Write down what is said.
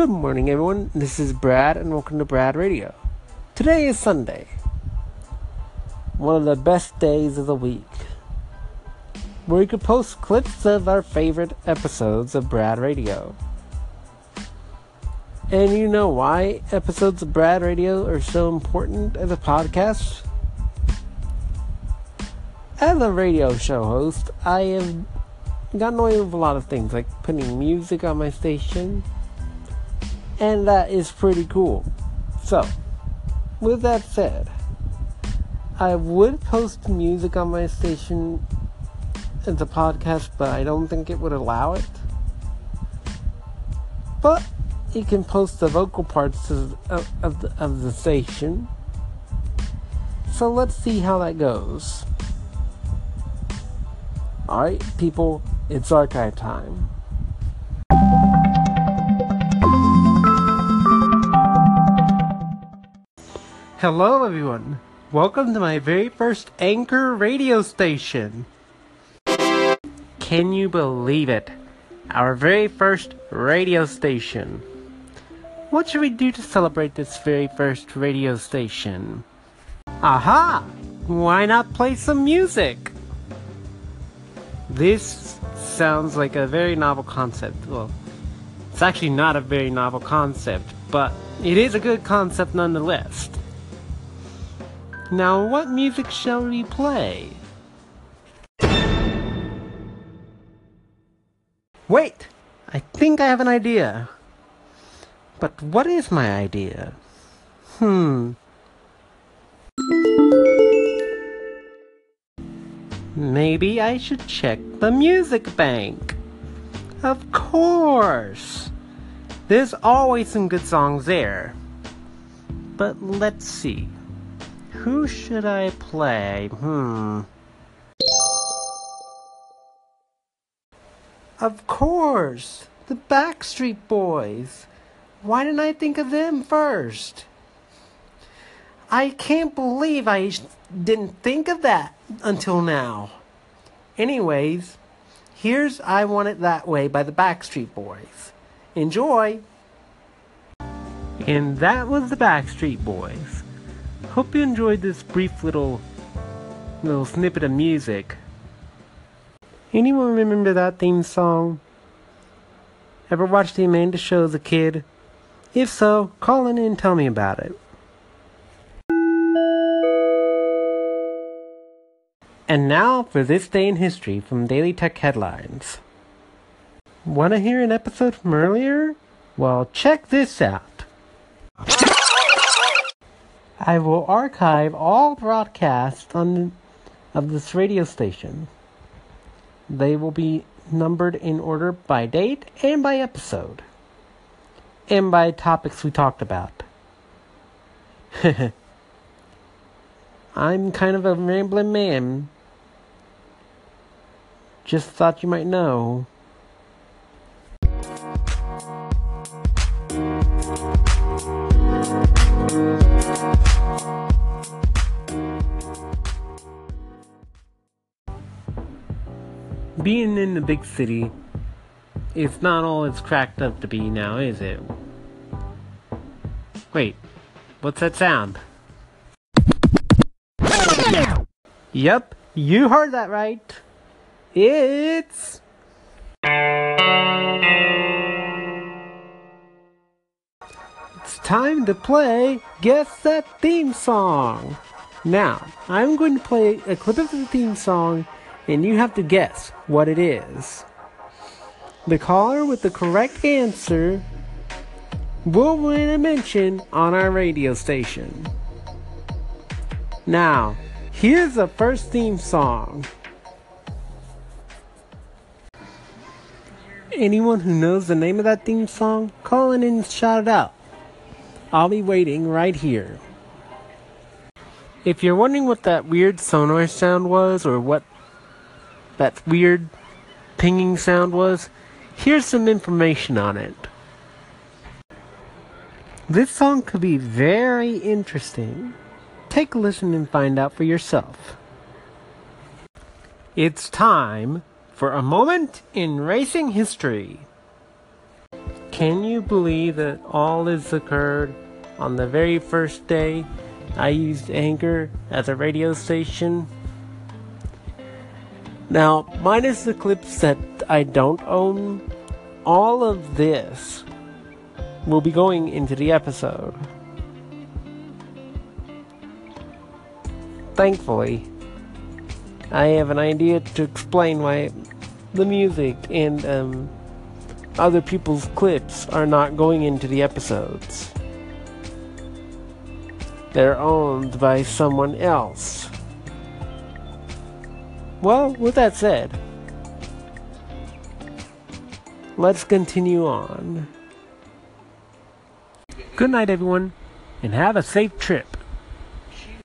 Good morning, everyone. This is Brad, and welcome to Brad Radio. Today is Sunday, one of the best days of the week, where we could post clips of our favorite episodes of Brad Radio. And you know why episodes of Brad Radio are so important as a podcast? As a radio show host, I have gotten away with a lot of things, like putting music on my station and that is pretty cool. So, with that said, I would post music on my station as a podcast, but I don't think it would allow it. But you can post the vocal parts of, of, the, of the station. So let's see how that goes. Alright, people, it's archive time. Hello, everyone. Welcome to my very first Anchor radio station. Can you believe it? Our very first radio station. What should we do to celebrate this very first radio station? Aha! Why not play some music? This sounds like a very novel concept. Well, it's actually not a very novel concept, but it is a good concept nonetheless. Now, what music shall we play? Wait! I think I have an idea. But what is my idea? Hmm. Maybe I should check the music bank. Of course! There's always some good songs there. But let's see. Who should I play? Hmm. Of course! The Backstreet Boys! Why didn't I think of them first? I can't believe I didn't think of that until now. Anyways, here's I Want It That Way by the Backstreet Boys. Enjoy! And that was the Backstreet Boys. Hope you enjoyed this brief little little snippet of music. Anyone remember that theme song? Ever watched the Amanda Show as a kid? If so, call in and tell me about it. And now for this day in history from Daily Tech Headlines. Want to hear an episode from earlier? Well, check this out. I will archive all broadcasts on of this radio station. They will be numbered in order by date and by episode. And by topics we talked about. I'm kind of a rambling man. Just thought you might know. Being in the big city, it's not all it's cracked up to be now, is it? Wait, what's that sound? Yep, you heard that right. It's. It's time to play Guess That Theme Song. Now, I'm going to play a clip of the theme song and you have to guess what it is. The caller with the correct answer will win a mention on our radio station. Now, here's the first theme song. Anyone who knows the name of that theme song, call in and shout it out. I'll be waiting right here. If you're wondering what that weird sonar sound was or what that weird pinging sound was, here's some information on it. This song could be very interesting. Take a listen and find out for yourself. It's time for a moment in racing history. Can you believe that all this occurred on the very first day I used Anchor as a radio station? Now, minus the clips that I don't own, all of this will be going into the episode. Thankfully, I have an idea to explain why the music and um, other people's clips are not going into the episodes. They're owned by someone else. Well, with that said, let's continue on. Good night, everyone, and have a safe trip.